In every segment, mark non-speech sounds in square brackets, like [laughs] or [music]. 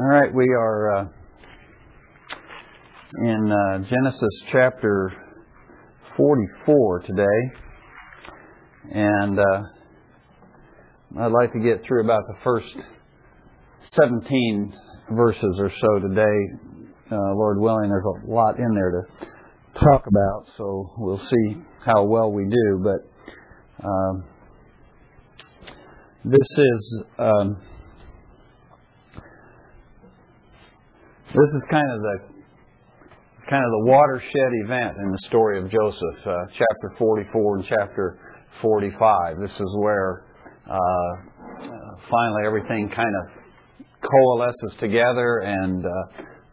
All right, we are uh, in uh, Genesis chapter 44 today, and uh, I'd like to get through about the first 17 verses or so today. Uh, Lord willing, there's a lot in there to talk about, so we'll see how well we do. But um, this is. Um, This is kind of the kind of the watershed event in the story of Joseph, uh, chapter 44 and chapter 45. This is where uh, finally everything kind of coalesces together, and uh,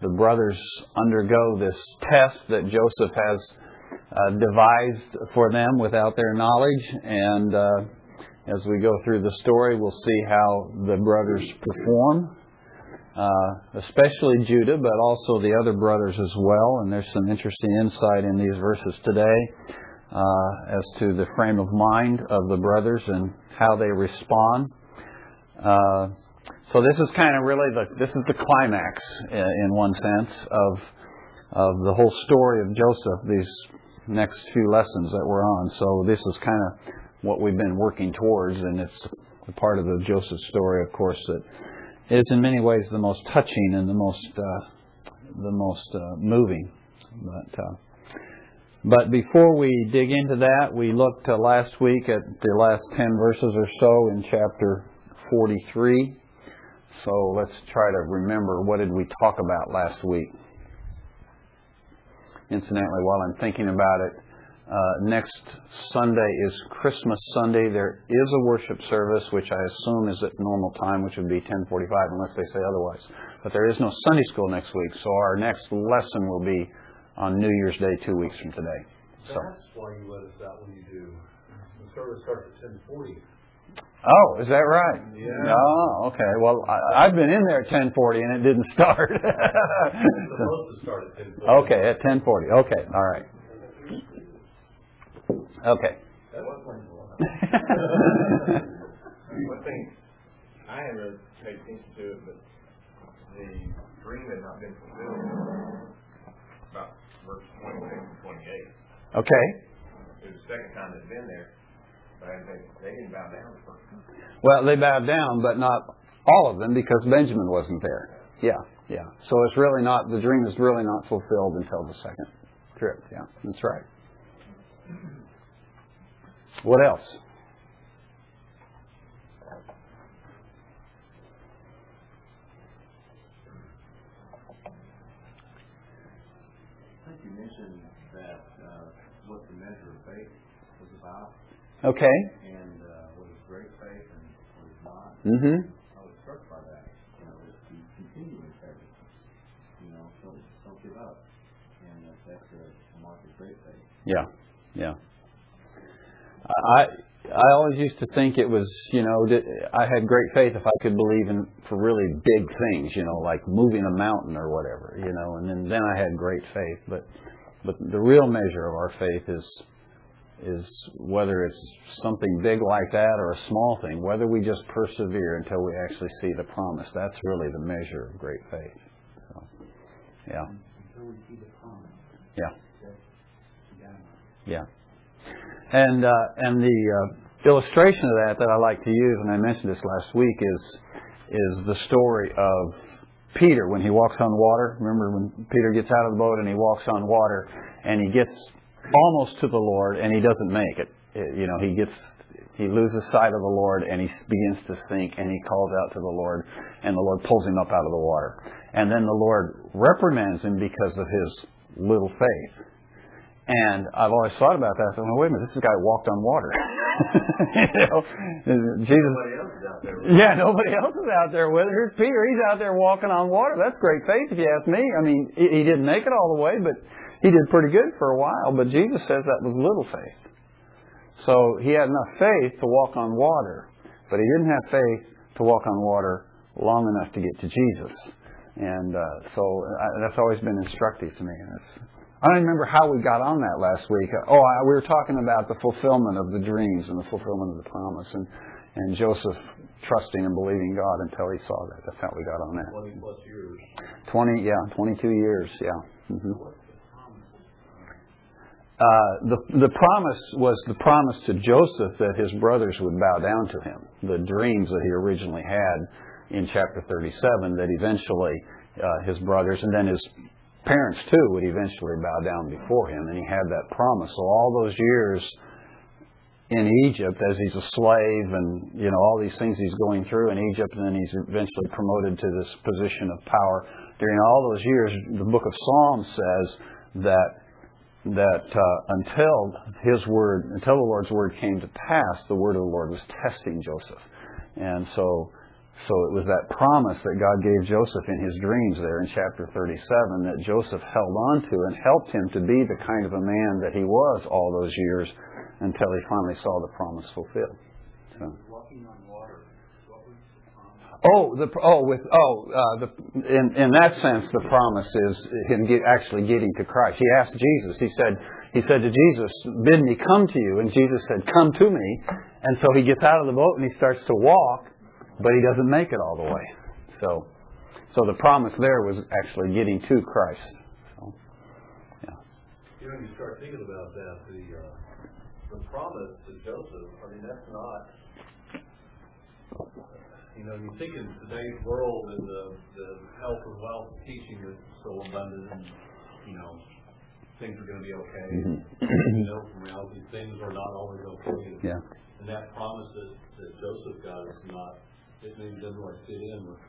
the brothers undergo this test that Joseph has uh, devised for them without their knowledge. And uh, as we go through the story, we'll see how the brothers perform uh, especially Judah, but also the other brothers as well. And there's some interesting insight in these verses today uh, as to the frame of mind of the brothers and how they respond. Uh, so this is kind of really the this is the climax uh, in one sense of of the whole story of Joseph. These next few lessons that we're on. So this is kind of what we've been working towards, and it's a part of the Joseph story, of course, that is in many ways the most touching and the most uh, the most uh, moving. But uh, but before we dig into that, we looked uh, last week at the last ten verses or so in chapter 43. So let's try to remember what did we talk about last week. Incidentally, while I'm thinking about it, Uh, next Sunday is Christmas Sunday. There is a worship service, which I assume is at normal time, which would be 10:45, unless they say otherwise. But there is no Sunday school next week, so our next lesson will be on New Year's Day, two weeks from today. So that's why you let us out when you do. The service starts at 10:40. Oh, is that right? Yeah. Oh, okay. Well, I, I've been in there at 10:40 and it didn't [laughs] start. it's supposed to start at 10:40. Okay, at 10:40. Okay, all right. Okay. That was one [laughs] One thing, I haven't really paid attention to it, but the dream had not been fulfilled about verse 26 and 28. Okay. It was the second time they'd been there, but I think they didn't bow down the first time. Well, they bowed down, but not all of them because Benjamin wasn't there. Yeah, yeah. So it's really not, the dream is really not fulfilled until the second trip. Yeah, that's right. [clears throat] What else? I think you mentioned that uh, what the measure of faith was about, Okay. and uh, what is great faith and what is not. Mm-hmm. I was struck by that. You know, that you continue in faith. You know, don't don't give up, and that that's a, a mark of great faith. Yeah, yeah. I I always used to think it was, you know, that I had great faith if I could believe in for really big things, you know, like moving a mountain or whatever, you know, and then then I had great faith. But but the real measure of our faith is is whether it's something big like that or a small thing, whether we just persevere until we actually see the promise. That's really the measure of great faith. So, yeah, Until we see the promise. yeah. Yeah. And uh, and the uh, illustration of that that I like to use, and I mentioned this last week, is is the story of Peter when he walks on water. Remember when Peter gets out of the boat and he walks on water, and he gets almost to the Lord, and he doesn't make it. It- you know, he gets he loses sight of the Lord, and he begins to sink, and he calls out to the Lord, and the Lord pulls him up out of the water, and then the Lord reprimands him because of his little faith. And I've always thought about that. I thought, well, wait a minute, this guy walked on water. [laughs] you know, Jesus. Nobody else is out there. Yeah, nobody else is out there with it. Here's Peter. He's out there walking on water. That's great faith, if you ask me. I mean, he he didn't make it all the way, but he did pretty good for a while. But Jesus says that was little faith. So he had enough faith to walk on water, but he didn't have faith to walk on water long enough to get to Jesus. And uh, so I, that's always been instructive to me. That's, I don't remember how we got on that last week. Oh, I, we were talking about the fulfillment of the dreams and the fulfillment of the promise, and and Joseph trusting and believing God until he saw that. That's how we got on that. Twenty plus years. 20, yeah, 22 years, yeah. hmm Uh, the the promise was the promise to Joseph that his brothers would bow down to him. The dreams that he originally had in chapter 37 that eventually uh, his brothers and then his parents too would eventually bow down before him, and he had that promise. So all those years in Egypt as he's a slave and you know all these things he's going through in Egypt and then he's eventually promoted to this position of power during all those years the book of Psalms says that that uh, until his word until the Lord's word came to pass the word of the Lord was testing Joseph and so so it was that promise that God gave Joseph in his dreams there in chapter 37 that Joseph held on to and helped him to be the kind of a man that he was all those years until he finally saw the promise fulfilled. So. Walking on water. What was the promise? Oh, the oh with oh uh, the in in that sense the promise is him get, actually getting to Christ. He asked Jesus. He said he said to Jesus, "Bid me come to you," and Jesus said, "Come to me." And so he gets out of the boat and he starts to walk, but he doesn't make it all the way. So so the promise there was actually getting to Christ. So yeah. You know, when you start thinking about that, the, uh, the promise to Joseph, I mean, that's not, you know, you think in today's world and the, the health and wealth teaching is so abundant and, you know, things are going to be okay. Mhm. You know, from reality, things are not always okay. Yeah. And that promise that, that Joseph got is not, it maybe doesn't really fit in with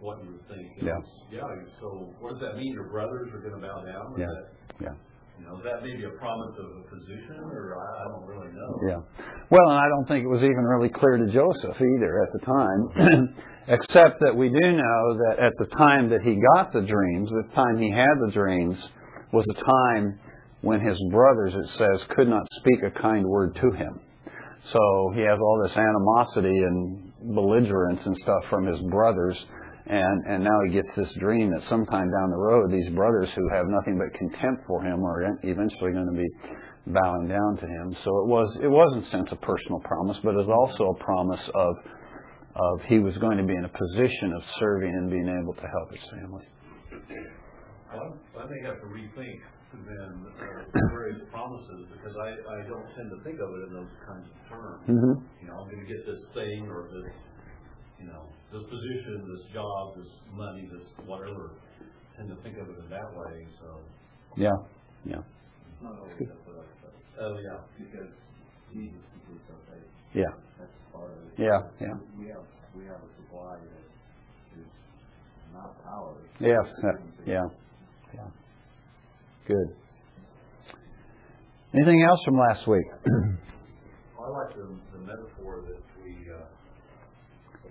what you would think. Yeah. Yeah, so what does that mean? Your brothers are gonna bow down? Yeah. that- Yeah. You know, that maybe a promise of a position, or I, I don't really know. Yeah. Well, and I don't think it was even really clear to Joseph either at the time, [clears throat] except that we do know that at the time that he got the dreams, the time he had the dreams, was a time when his brothers, it says, could not speak a kind word to him. So he has all this animosity and belligerence and stuff from his brothers. And, and now he gets this dream that sometime down the road, these brothers who have nothing but contempt for him are eventually going to be bowing down to him. So it was, it was in a sense a personal promise, but it was also a promise of, of he was going to be in a position of serving and being able to help his family. Well, I may have to rethink then uh, various promises, because I, I don't tend to think of it in those kinds of terms. Mm-hmm. You know, I'm gonna get this thing, or this, you know, this position, this job, this money, this whatever. Tend to think of it in that way, so, Yeah, yeah, It's not always up to but oh, yeah. because Jesus completes our faith. yeah, That's part of it. yeah, yeah. We have, we have a supply that is not ours. Yes, yeah, yeah. Good. Anything else from last week? [clears throat] I like the, the metaphor that we, uh,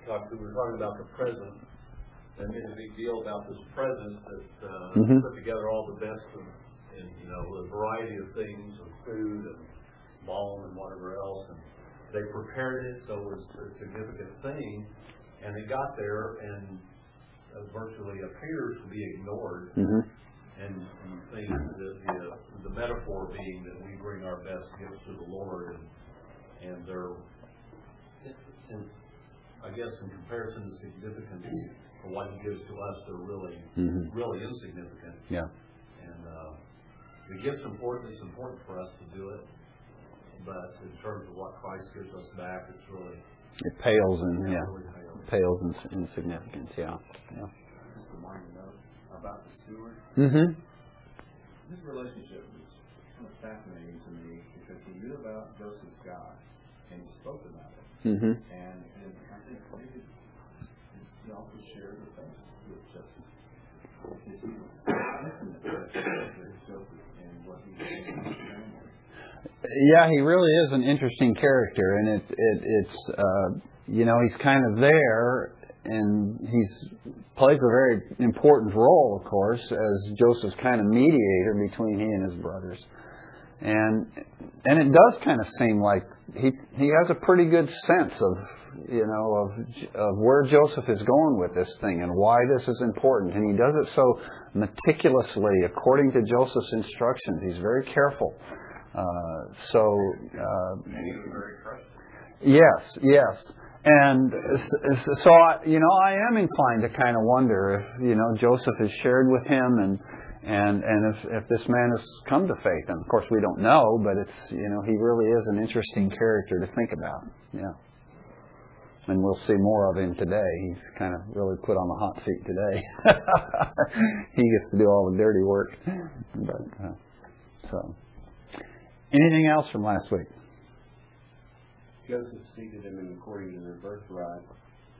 talked, we were talking about the present, and made a big deal about this present that, uh, Mhm. put together all the best of, and, you know, a variety of things, of food and balm and whatever else, and they prepared it, so it was a significant thing, and it got there and uh, virtually appears to be ignored, hmm and and you think that the, the metaphor being that we bring our best gifts to the Lord and, and they're, in, I guess in comparison to significance for what he gives to us, they're really, Mhm. really insignificant. Yeah, And, uh, the gift's important, it's important for us to do it, but in terms of what Christ gives us back, it's really, it pales in yeah really pale. pales in, in significance. Yeah, yeah. Just a minor note about the steward. Mm-hmm. His relationship was kind of fascinating to me because he knew about Joseph's God and he spoke about it. Mm-hmm. And, and I think maybe he also shared the faith with Joseph. Because he was intimate with Joseph and what he was doing with. Yeah, he really is an interesting character, and it, it it's uh, you know he's kind of there, and he plays a very important role, of course, as Joseph's kind of mediator between he and his brothers, and and it does kind of seem like he he has a pretty good sense of you know of of where Joseph is going with this thing and why this is important, and he does it so meticulously according to Joseph's instructions. He's very careful. Uh, so uh, And he was very trusted. Yes, yes. And so, you know, I am inclined to kind of wonder if, you know, Joseph has shared with him and, and, and if, if this man has come to faith. And of course we don't know, but it's, you know, he really is an interesting character to think about. Yeah. And we'll see more of him today. He's kind of really put on the hot seat today. [laughs] he gets to do all the dirty work. But, uh, so, anything else from last week? Joseph seated them in according to their birthright,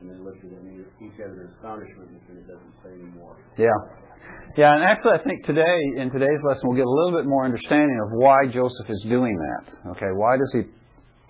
and they looked at each other astonishment, and it doesn't say anymore. Yeah. Yeah, and actually, I think today, in today's lesson, we'll get a little bit more understanding of why Joseph is doing that. Okay, why does he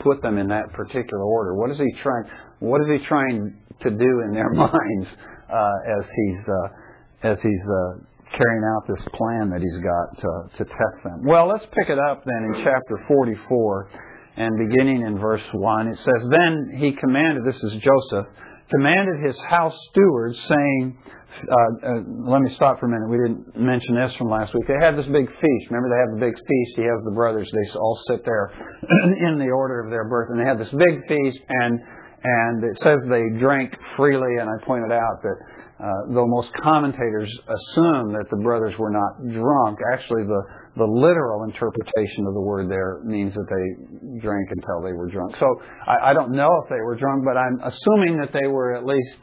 put them in that particular order? What is he trying? What is he trying to do in their [laughs] minds uh, as he's uh, as he's uh, carrying out this plan that he's got to, to test them? Well, let's pick it up then in chapter 44 and beginning in verse 1, it says, Then he commanded, this is Joseph, commanded his house stewards, saying, uh, uh, let me stop for a minute. We didn't mention this from last week. They had this big feast. Remember, they have the big feast. He has the brothers. They all sit there [clears throat] in the order of their birth, and they had this big feast. And and it says they drank freely. And I pointed out that uh, though most commentators assume that the brothers were not drunk, actually the the literal interpretation of the word there means that they drank until they were drunk. So I, I don't know if they were drunk, but I'm assuming that they were at least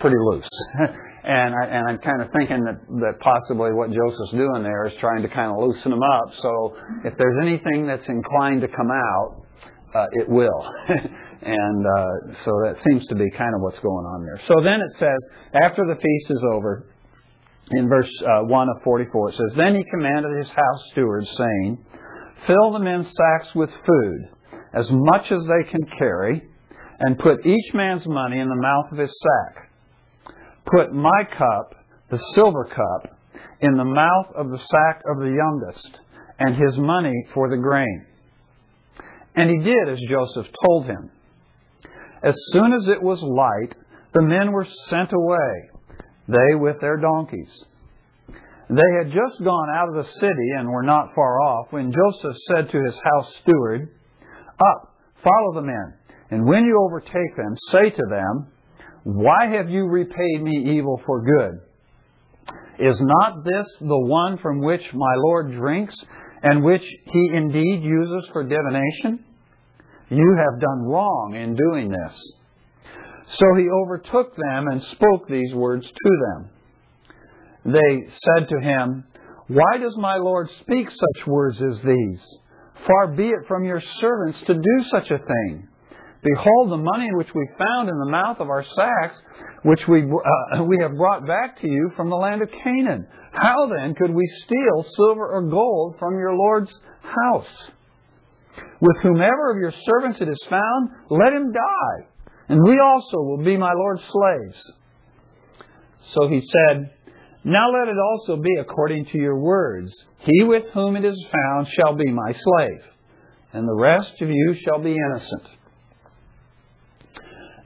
pretty loose. [laughs] and, I, and I'm kind of thinking that, that possibly what Joseph's doing there is trying to kind of loosen them up. So if there's anything that's inclined to come out, uh, it will. [laughs] and uh, so that seems to be kind of what's going on there. So then it says, after the feast is over, in verse uh, 1 of 44, it says, Then he commanded his house stewards, saying, Fill the men's sacks with food, as much as they can carry, and put each man's money in the mouth of his sack. Put my cup, the silver cup, in the mouth of the sack of the youngest, and his money for the grain. And he did as Joseph told him. As soon as it was light, the men were sent away they with their donkeys. They had just gone out of the city and were not far off when Joseph said to his house steward, Up, follow the men, and when you overtake them, say to them, Why have you repaid me evil for good? Is not this the one from which my Lord drinks, and which he indeed uses for divination? You have done wrong in doing this. So he overtook them and spoke these words to them. They said to him, Why does my Lord speak such words as these? Far be it from your servants to do such a thing. Behold, the money which we found in the mouth of our sacks, which we, uh, [laughs] we have brought back to you from the land of Canaan. How then could we steal silver or gold from your Lord's house? With whomever of your servants it is found, let him die and we also will be my Lord's slaves. So he said, Now let it also be according to your words. He with whom it is found shall be my slave, and the rest of you shall be innocent.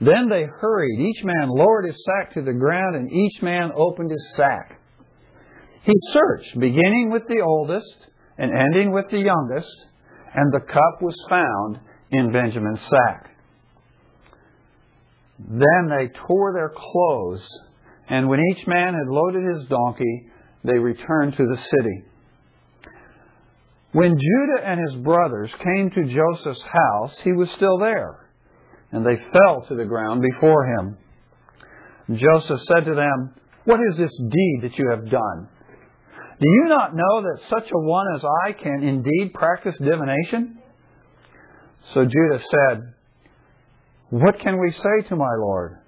Then they hurried. Each man lowered his sack to the ground, and each man opened his sack. He searched, beginning with the oldest and ending with the youngest, and the cup was found in Benjamin's sack. Then they tore their clothes, and when each man had loaded his donkey, they returned to the city. When Judah and his brothers came to Joseph's house, he was still there, and they fell to the ground before him. Joseph said to them, What is this deed that you have done? Do you not know that such a one as I can indeed practice divination? So Judah said, what can we say to my Lord?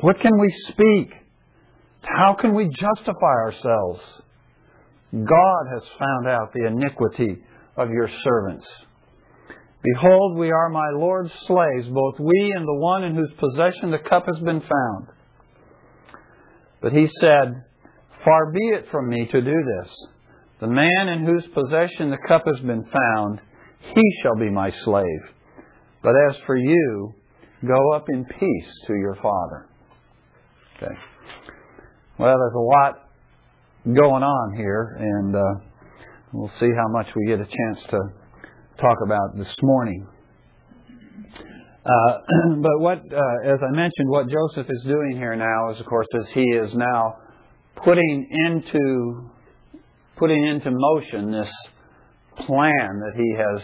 What can we speak? How can we justify ourselves? God has found out the iniquity of your servants. Behold, we are my Lord's slaves, both we and the one in whose possession the cup has been found. But he said, Far be it from me to do this. The man in whose possession the cup has been found, he shall be my slave. But as for you, Go up in peace to your Father. Okay. Well, there's a lot going on here, and uh, we'll see how much we get a chance to talk about this morning. Uh, [clears throat] but what, uh, as I mentioned, what Joseph is doing here now is, of course, is he is now putting into putting into motion this plan that he has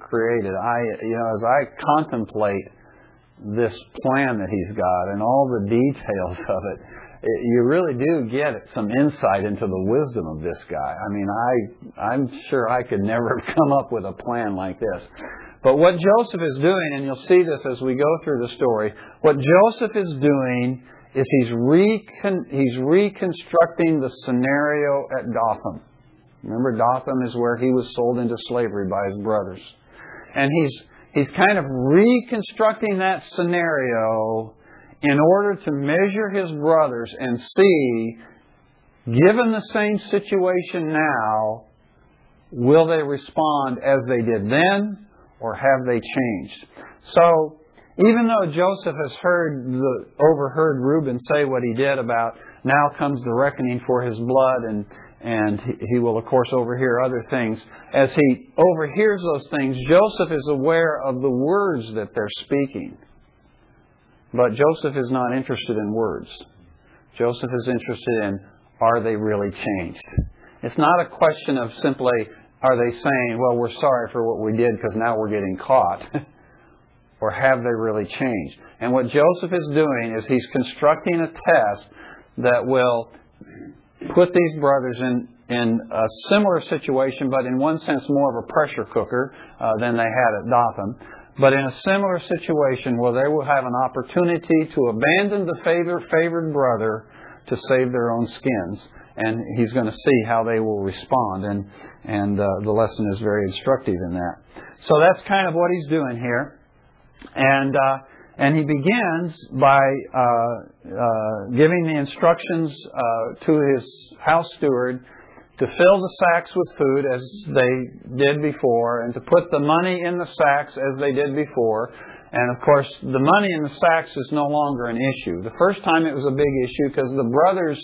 created. I, you know, as I contemplate this plan that he's got and all the details [laughs] of it, it, you really do get some insight into the wisdom of this guy. I mean, I, I'm sure I could never have [laughs] come up with a plan like this. But what Joseph is doing, and you'll see this as we go through the story, what Joseph is doing is he's, recon, he's reconstructing the scenario at Dothan. Remember, Dothan is where he was sold into slavery by his brothers. And he's, he's kind of reconstructing that scenario in order to measure his brothers and see, given the same situation now, will they respond as they did then or have they changed? So, even though Joseph has heard the, overheard Reuben say what he did about now comes the reckoning for his blood and and he will of course overhear other things. As he overhears those things, Joseph is aware of the words that they're speaking. But Joseph is not interested in words. Joseph is interested in are they really changed? It's not a question of simply are they saying, well, we're sorry for what we did because now we're getting caught? [laughs] or have they really changed? And what Joseph is doing is he's constructing a test that will put these brothers in, in a similar situation, but in one sense more of a pressure cooker uh, than they had at Dothan. But in a similar situation where they will have an opportunity to abandon the favor, favored brother to save their own skins. And he's going to see how they will respond. And, and uh, the lesson is very instructive in that. So that's kind of what he's doing here. And, uh, and he begins by uh, uh, giving the instructions uh, to his house steward to fill the sacks with food as they did before, and to put the money in the sacks as they did before. And of course, the money in the sacks is no longer an issue. The first time it was a big issue because the brothers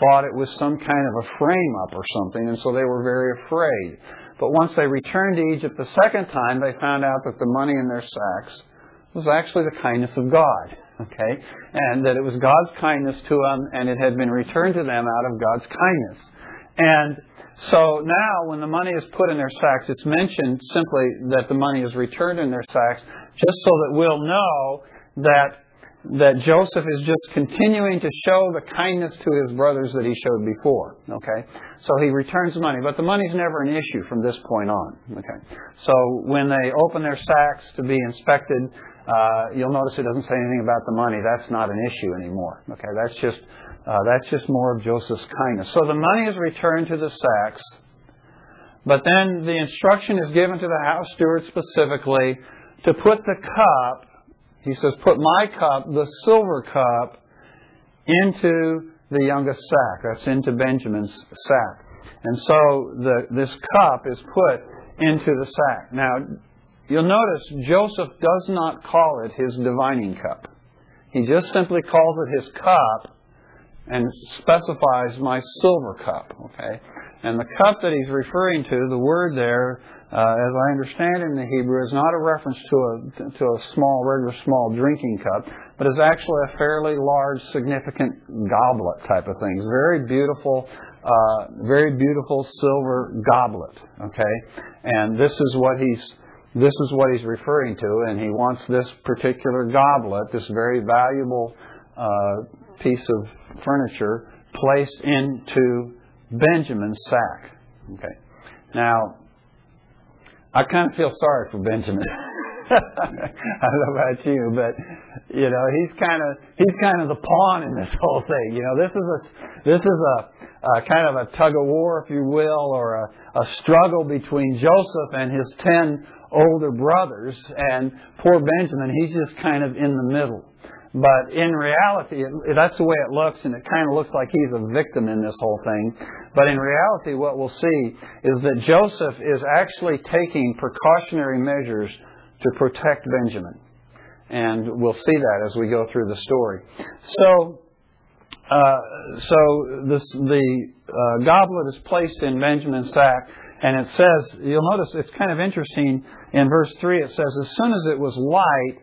thought it was some kind of a frame up or something, and so they were very afraid. But once they returned to Egypt the second time, they found out that the money in their sacks was actually the kindness of God. Okay? And that it was God's kindness to them, and it had been returned to them out of God's kindness. And so now, when the money is put in their sacks, it's mentioned simply that the money is returned in their sacks, just so that we'll know that that Joseph is just continuing to show the kindness to his brothers that he showed before. Okay, so he returns the money, but the money's never an issue from this point on. Okay, so when they open their sacks to be inspected, uh, you'll notice it doesn't say anything about the money. That's not an issue anymore. Okay, that's just uh, that's just more of Joseph's kindness. So the money is returned to the sacks, but then the instruction is given to the house steward specifically to put the cup, he says, put my cup, the silver cup, into the youngest sack. That's into Benjamin's sack. And so the, this cup is put into the sack. Now, you'll notice Joseph does not call it his divining cup. He just simply calls it his cup and specifies my silver cup. Okay, and the cup that he's referring to, the word there, uh, as I understand in the Hebrew, is not a reference to a to a small, regular small drinking cup, but is actually a fairly large, significant goblet type of thing. Very beautiful. Uh, very beautiful silver goblet, okay, and this is what he's this is what he's referring to, and he wants this particular goblet, this very valuable uh, piece of furniture placed into Benjamin's sack. Okay. Now, I kind of feel sorry for Benjamin. [laughs] I don't know about you, but you know he's kind of he's kind of the pawn in this whole thing. You know this is a this is a, a kind of a tug of war, if you will, or a, a struggle between Joseph and his ten older brothers, and poor Benjamin. He's just kind of in the middle. But in reality, it, that's the way it looks, and it kind of looks like he's a victim in this whole thing. But in reality, what we'll see is that Joseph is actually taking precautionary measures to protect Benjamin. And we'll see that as we go through the story. So, uh, so this, the uh, goblet is placed in Benjamin's sack, and it says, you'll notice it's kind of interesting in verse 3, it says, As soon as it was light,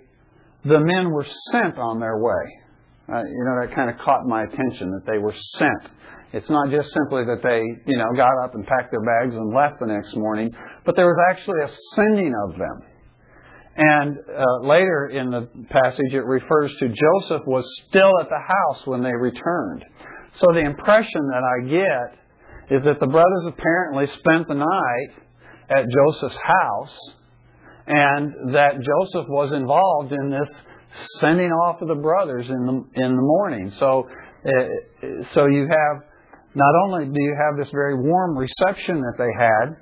the men were sent on their way. Uh, you know, that kind of caught my attention that they were sent. It's not just simply that they, you know, got up and packed their bags and left the next morning, but there was actually a sending of them. And uh, later in the passage, it refers to Joseph was still at the house when they returned. So the impression that I get is that the brothers apparently spent the night at Joseph's house and that Joseph was involved in this sending off of the brothers in the in the morning. So uh, so you have not only do you have this very warm reception that they had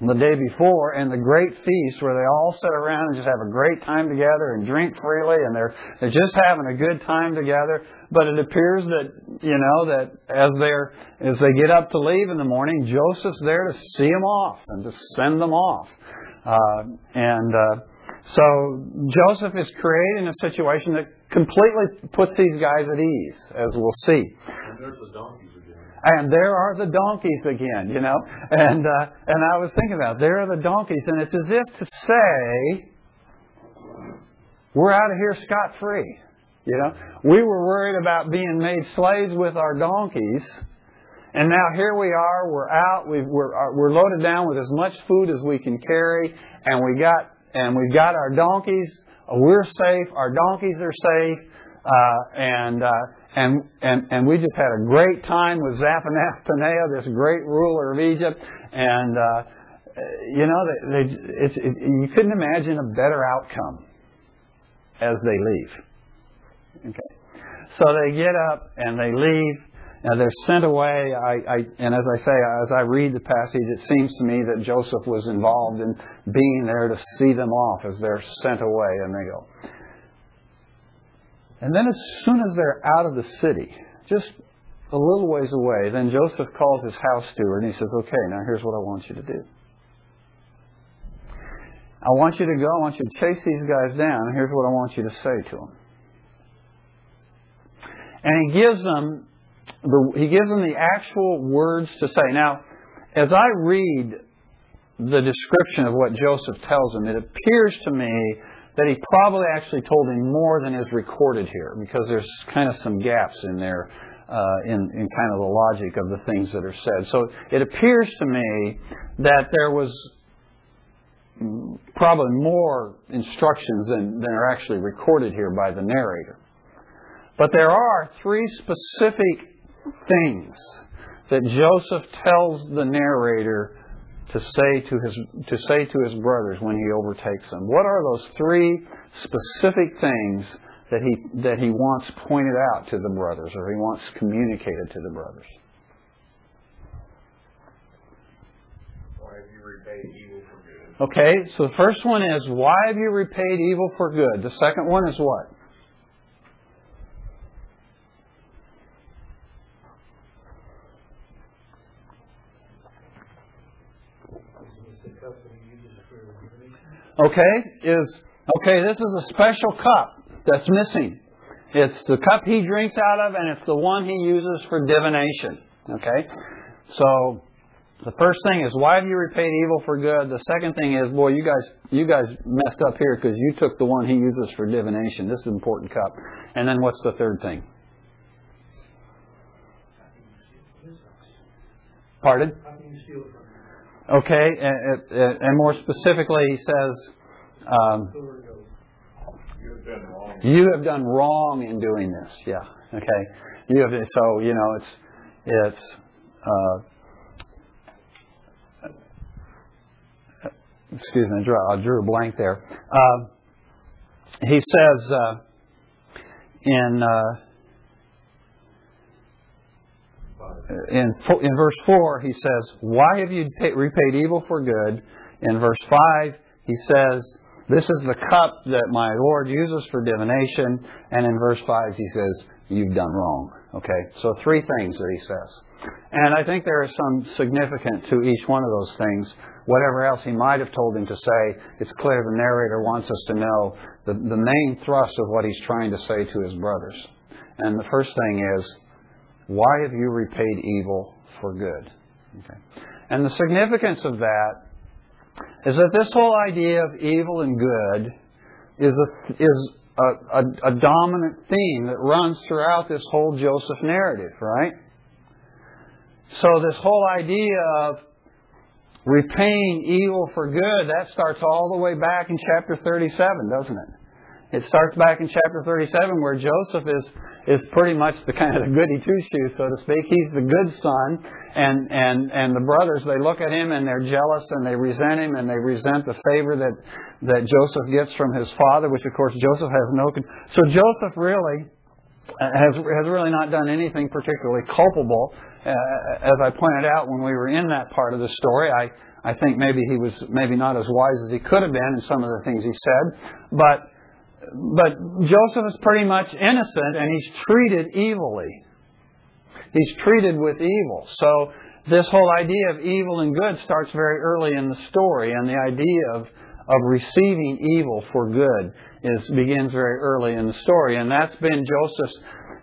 the day before and the great feast where they all sit around and just have a great time together and drink freely and they're they're just having a good time together but it appears that you know that as they're as they get up to leave in the morning joseph's there to see them off and to send them off and uh, so joseph is creating a situation that completely puts these guys at ease as we'll see And there's the donkeys again. and there are the donkeys again, you know. And uh, and I was thinking about there are the donkeys, and it's as if to say we're out of here scot free. You know, we were worried about being made slaves with our donkeys, and now here we are. We're out. We've, we're uh, we're loaded down with as much food as we can carry, and we got and we've got our donkeys. We're safe. Our donkeys are safe, uh, and uh, and and and we just had a great time with Zaphaneah, this great ruler of Egypt, and uh, you know they, they, it's, it, you couldn't imagine a better outcome as they leave. Okay, so they get up and they leave. And they're sent away. I, I, and as I say, as I read the passage, it seems to me that Joseph was involved in being there to see them off as they're sent away, and they go. And then, as soon as they're out of the city, just a little ways away, then Joseph calls his house steward and he says, Okay, now here's what I want you to do. I want you to go, I want you to chase these guys down, here's what I want you to say to them. And he gives them the, he gives them the actual words to say. Now, as I read the description of what Joseph tells him, it appears to me that he probably actually told him more than is recorded here, because there's kind of some gaps in there uh, in, in kind of the logic of the things that are said. So it appears to me that there was probably more instructions than, than are actually recorded here by the narrator. But there are three specific things that Joseph tells the narrator to say to his to say to his brothers when he overtakes them. What are those three specific things that he that he wants pointed out to the brothers or he wants communicated to the brothers? Why have you repaid evil for good? Okay, so the first one is why have you repaid evil for good? The second one is what? Okay, is okay, this is a special cup that's missing. It's the cup he drinks out of and it's the one he uses for divination. Okay? So the first thing is why have you repaid evil for good? The second thing is, boy, you guys you guys messed up here because you took the one he uses for divination. This is an important cup. And then what's the third thing? Pardon? Okay, and, and more specifically, he says, um, You have done wrong. "You have done wrong in doing this." Yeah. Okay. You have so you know it's it's. Uh, excuse me, I drew, I drew a blank there. Uh, he says uh, in. Uh, in, in verse 4, he says, Why have you repaid evil for good? In verse 5, he says, This is the cup that my Lord uses for divination. And in verse 5, he says, You've done wrong. Okay? So three things that he says. And I think there is some significance to each one of those things. Whatever else he might have told him to say, it's clear the narrator wants us to know the, the main thrust of what he's trying to say to his brothers. And the first thing is, why have you repaid evil for good? Okay. And the significance of that is that this whole idea of evil and good is a, is a, a, a dominant theme that runs throughout this whole Joseph narrative, right? So this whole idea of repaying evil for good, that starts all the way back in chapter 37, doesn't it? It starts back in chapter 37 where Joseph is, is pretty much the kind of the goody two shoes, so to speak. He's the good son, and, and, and the brothers, they look at him and they're jealous and they resent him and they resent the favor that, that Joseph gets from his father, which of course Joseph has no. So Joseph really has has really not done anything particularly culpable. Uh, as I pointed out when we were in that part of the story, I I think maybe he was maybe not as wise as he could have been in some of the things he said, but but Joseph is pretty much innocent and he's treated evilly. He's treated with evil. So this whole idea of evil and good starts very early in the story, and the idea of of receiving evil for good is begins very early in the story, and that's been Joseph's.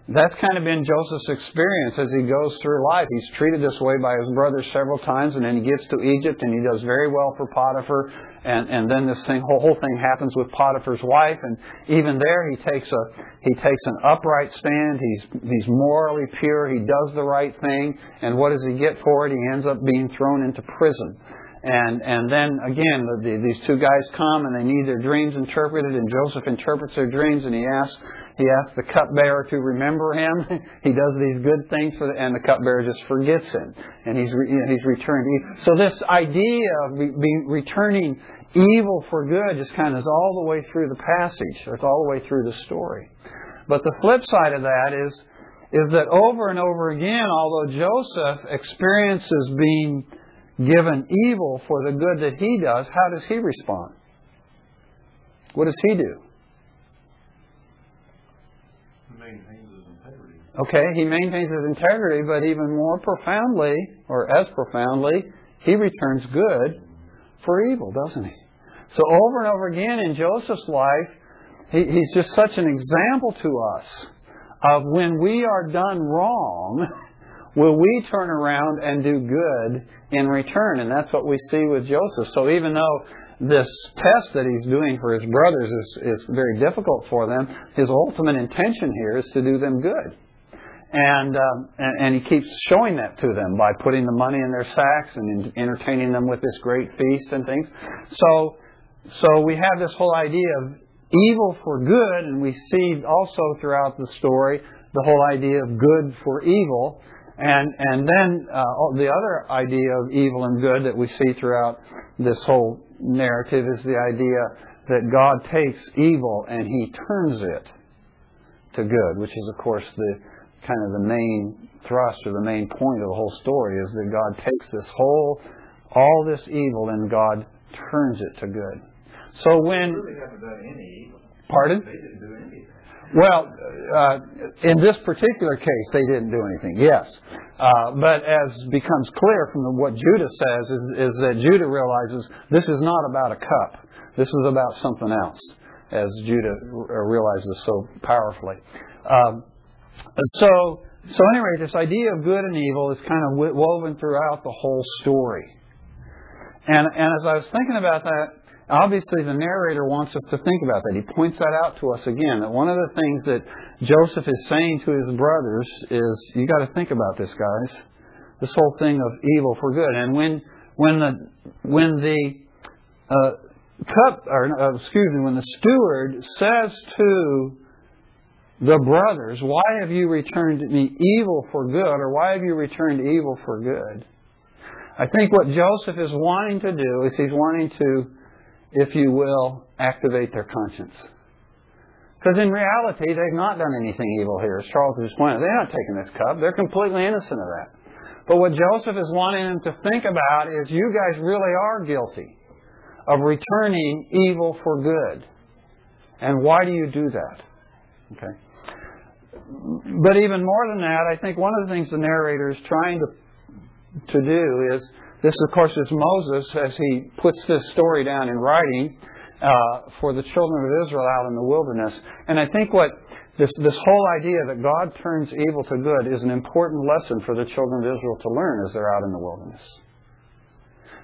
That's kind of been Joseph's experience as he goes through life. He's treated this way by his brothers several times, and then he gets to Egypt and he does very well for Potiphar, and, and then this thing, whole, whole thing happens with Potiphar's wife, and even there he takes a he takes an upright stand. He's he's morally pure. He does the right thing, and what does he get for it? He ends up being thrown into prison. And and then again, the, the, these two guys come and they need their dreams interpreted, and Joseph interprets their dreams, and he asks he asks the cupbearer to remember him. [laughs] he does these good things for the, and the cupbearer just forgets him, and he's re, you know, he's returned. So this idea of being returning evil for good just kind of is all the way through the passage. It's all the way through the story. But the flip side of that is is that over and over again, although Joseph experiences being given evil for the good that he does, how does he respond? What does he do? Maintains his integrity. Okay, he maintains his integrity, but even more profoundly, or as profoundly, he returns good for evil, doesn't he? So over and over again in Joseph's life, he, he's just such an example to us of when we are done wrong, [laughs] will we turn around and do good in return? And that's what we see with Joseph. So even though this test that he's doing for his brothers is, is very difficult for them, his ultimate intention here is to do them good. And, um, and, and he keeps showing that to them by putting the money in their sacks and entertaining them with this great feast and things. So, so we have this whole idea of evil for good, and we see also throughout the story the whole idea of good for evil. And, and then uh, the other idea of evil and good that we see throughout this whole narrative is the idea that God takes evil and He turns it to good, which is, of course, the kind of the main thrust or the main point of the whole story is that God takes this whole, all this evil and God turns it to good. So when. Really haven't done any evil. Pardon? They didn't do anything. Well, uh, in this particular case, they didn't do anything. Yes, uh, but as becomes clear from the, what Judah says, is, is that Judah realizes this is not about a cup. This is about something else, as Judah realizes so powerfully. Um, so, so anyway, this idea of good and evil is kind of woven throughout the whole story. And, and as I was thinking about that, obviously the narrator wants us to think about that. He points that out to us again. That one of the things that Joseph is saying to his brothers is, you got to think about this, guys. This whole thing of evil for good. And when when the when the uh, cup or uh, excuse me, when the steward says to the brothers, why have you returned me evil for good, or why have you returned evil for good? I think what Joseph is wanting to do is he's wanting to if you will, activate their conscience. Because in reality, they've not done anything evil here. As Charles just pointed, out. they're not taking this cup. They're completely innocent of that. But what Joseph is wanting them to think about is you guys really are guilty of returning evil for good. And why do you do that? Okay. But even more than that, I think one of the things the narrator is trying to, to do is this, of course, is Moses as he puts this story down in writing uh, for the children of Israel out in the wilderness. And I think what this, this whole idea that God turns evil to good is an important lesson for the children of Israel to learn as they're out in the wilderness.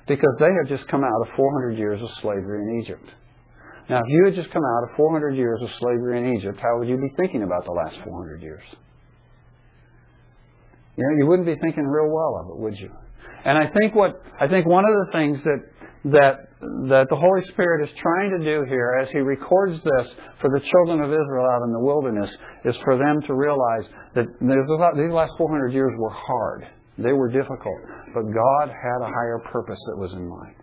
Because they have just come out of 400 years of slavery in Egypt. Now, if you had just come out of 400 years of slavery in Egypt, how would you be thinking about the last 400 years? You know, you wouldn't be thinking real well of it, would you? And I think what I think one of the things that that that the Holy Spirit is trying to do here as he records this for the children of Israel out in the wilderness is for them to realize that these last 400 years were hard. They were difficult. But God had a higher purpose that was in mind.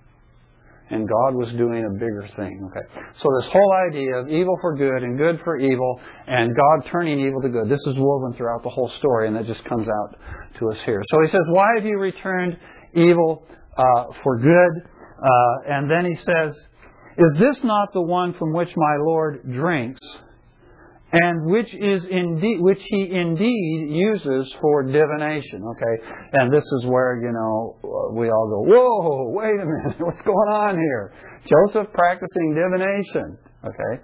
And God was doing a bigger thing. Okay. So this whole idea of evil for good and good for evil and God turning evil to good, this is woven throughout the whole story and that just comes out to us here. So he says, Why have you returned evil uh, for good? Uh, and then he says, Is this not the one from which my Lord drinks? And which is indeed which he indeed uses for divination okay? And this is where you know we all go whoa wait a minute [laughs] what's going on here? Joseph practicing divination okay?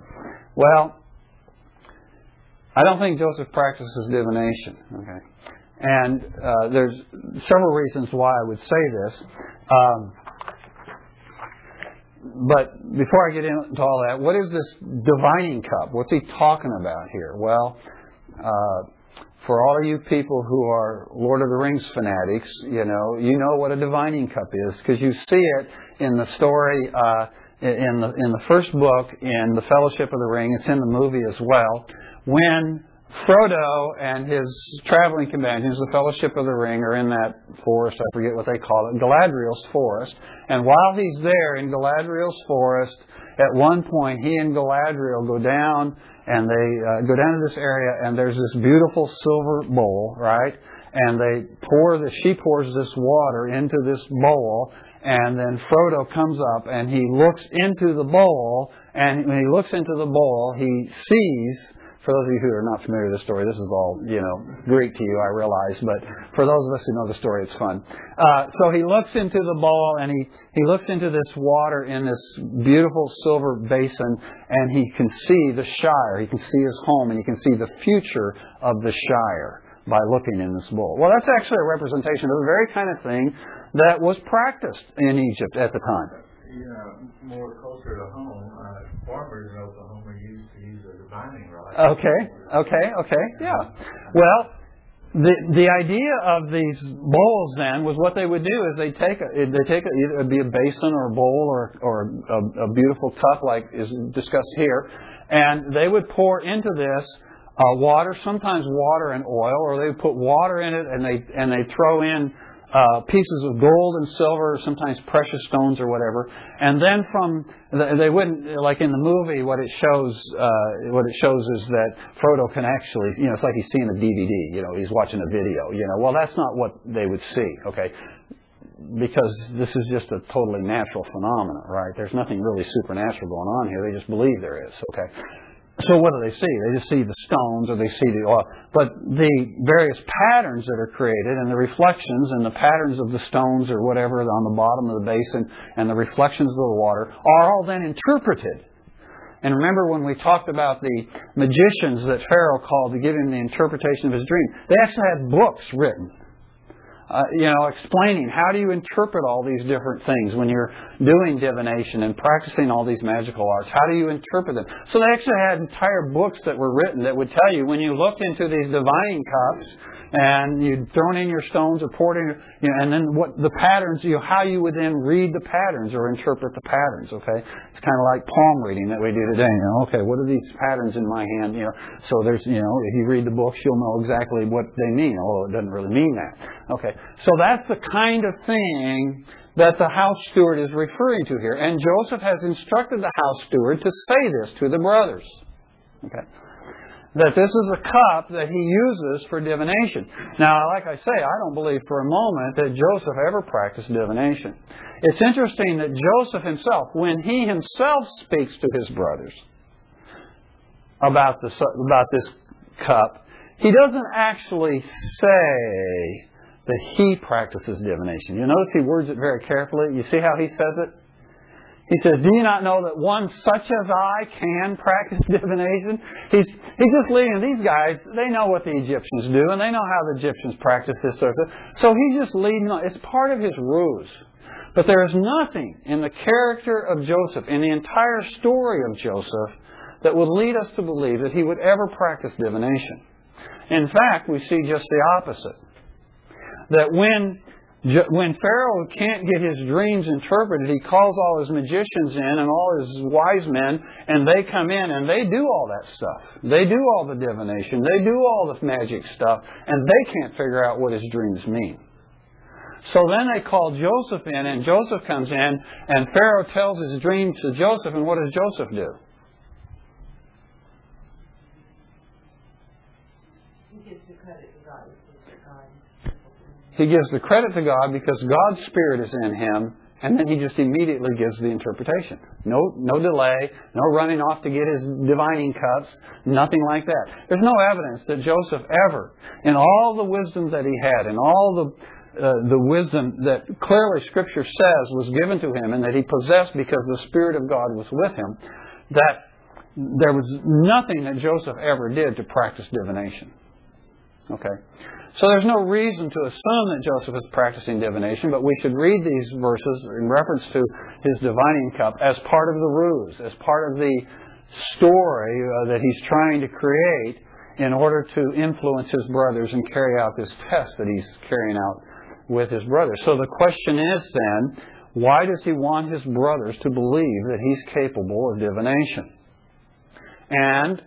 Well i don't think joseph practices divination okay? And uh, there's several reasons why i would say this. Um, but before I get into all that, what is this divining cup? What's he talking about here? Well, uh, for all you people who are Lord of the Rings fanatics, you know, you know what a divining cup is because you see it in the story uh, in the in the first book in the Fellowship of the Ring. It's in the movie as well. When Frodo and his traveling companions, the Fellowship of the Ring, are in that forest. I forget what they call it, Galadriel's forest. And while he's there in Galadriel's forest, at one point he and Galadriel go down and they uh, go down to this area, and there's this beautiful silver bowl, right? And they pour the she pours this water into this bowl, and then Frodo comes up and he looks into the bowl, and when he looks into the bowl, he sees for those of you who are not familiar with the story, this is all, you know, Greek to you, I realize, but for those of us who know the story, it's fun. Uh, so he looks into the bowl and he, he looks into this water in this beautiful silver basin and he can see the Shire. He can see his home and he can see the future of the Shire by looking in this bowl. Well, that's actually a representation of the very kind of thing that was practiced in Egypt at the time you know, more closer to home, uh, farmers in Oklahoma used to use a divining rod. Okay, okay, okay, yeah. Well, the the idea of these bowls then was what they would do is they take a, they take a, either it'd be a basin or a bowl or or a, a beautiful cup like is discussed here, and they would pour into this uh, water, sometimes water and oil, or they would put water in it and they and they throw in uh, pieces of gold and silver, sometimes precious stones or whatever. And then from they wouldn't like in the movie. What it shows, uh, what it shows is that Frodo can actually, you know, it's like he's seeing a DVD. You know, he's watching a video. You know, well, that's not what they would see. Okay. Because this is just a totally natural phenomenon, right? There's nothing really supernatural going on here. They just believe there is. Okay. So what do they see? They just see the stones or they see the oil. But the various patterns that are created and the reflections and the patterns of the stones or whatever on the bottom of the basin and the reflections of the water are all then interpreted. And remember when we talked about the magicians that Pharaoh called to give him the interpretation of his dream, they actually had books written uh, you know, explaining how do you interpret all these different things when you're doing divination and practicing all these magical arts. How do you interpret them? So they actually had entire books that were written that would tell you when you looked into these divining cups and you'd thrown in your stones or poured in, you know, and then what the patterns, you know, how you would then read the patterns or interpret the patterns. Okay, it's kind of like palm reading that we do today. You know, okay, what are these patterns in my hand? You know, so there's, you know, if you read the books, you'll know exactly what they mean. Although it doesn't really mean that. Okay, so that's the kind of thing that the house steward is referring to here. And Joseph has instructed the house steward to say this to the brothers. Okay that this is a cup that he uses for divination. Now, like I say, I don't believe for a moment that Joseph ever practiced divination. It's interesting that Joseph himself, when he himself speaks to his brothers about this, about this cup, he doesn't actually say that he practices divination. You notice he words it very carefully. You see how he says it? He says, Do you not know that one such as I can practice [laughs] divination? He's, he's just leading these guys, they know what the Egyptians do, and they know how the Egyptians practice this sort of thing. So he's just leading, it's part of his ruse. But there is nothing in the character of Joseph, in the entire story of Joseph, that would lead us to believe that he would ever practice divination. In fact, we see just the opposite. That when when Pharaoh can't get his dreams interpreted, he calls all his magicians in and all his wise men, and they come in and they do all that stuff. They do all the divination. They do all the magic stuff, and they can't figure out what his dreams mean. So then they call Joseph in, and Joseph comes in, and Pharaoh tells his dream to Joseph, and what does Joseph do? He gives the credit to God. He gives the credit to God because God's Spirit is in him, and then he just immediately gives the interpretation. No, no delay, no running off to get his divining cups, nothing like that. There's no evidence that Joseph ever, in all the wisdom that he had, in all the uh, the wisdom that clearly Scripture says was given to him and that he possessed because the Spirit of God was with him, that there was nothing that Joseph ever did to practice divination. Okay? So there's no reason to assume that Joseph is practicing divination, but we should read these verses in reference to his divining cup as part of the ruse, as part of the story uh, that he's trying to create in order to influence his brothers and carry out this test that he's carrying out with his brothers. So the question is then, why does he want his brothers to believe that he's capable of divination? And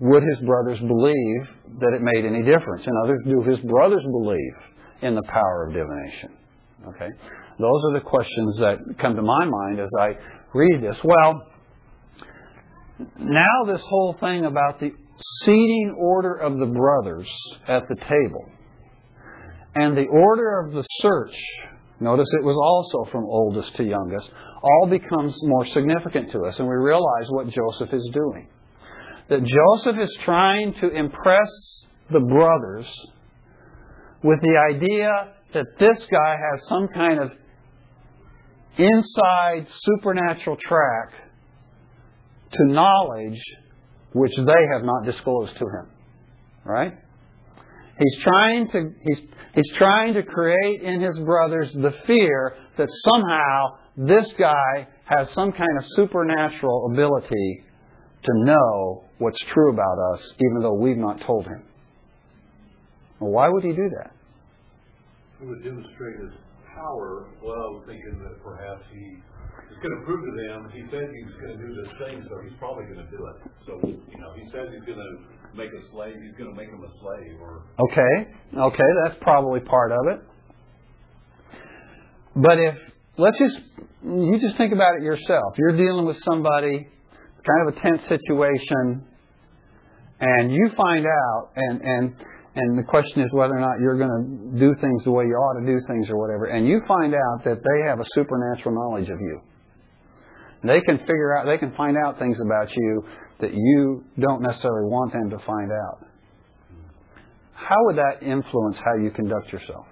would his brothers believe that it made any difference? In other words, do his brothers believe in the power of divination? Okay? Those are the questions that come to my mind as I read this. Well, now this whole thing about the seating order of the brothers at the table and the order of the search, notice it was also from oldest to youngest, all becomes more significant to us, and we realize what Joseph is doing. That Joseph is trying to impress the brothers with the idea that this guy has some kind of inside supernatural track to knowledge which they have not disclosed to him. Right? He's trying to he's he's trying to create in his brothers the fear that somehow this guy has some kind of supernatural ability to know what's true about us, even though we've not told him. Well, why would he do that? He would demonstrate his power. Well, I was thinking that perhaps he is going to prove to them. He said he's going to do this thing, so he's probably going to do it. So you know, he says he's going to make a slave. He's going to make him a slave, or Okay, okay, that's probably part of it. But if let's just you just think about it yourself. You're dealing with somebody, kind of a tense situation, and you find out, and and and the question is whether or not you're going to do things the way you ought to do things or whatever, and you find out that they have a supernatural knowledge of you. They can figure out, they can find out things about you that you don't necessarily want them to find out. How would that influence how you conduct yourself?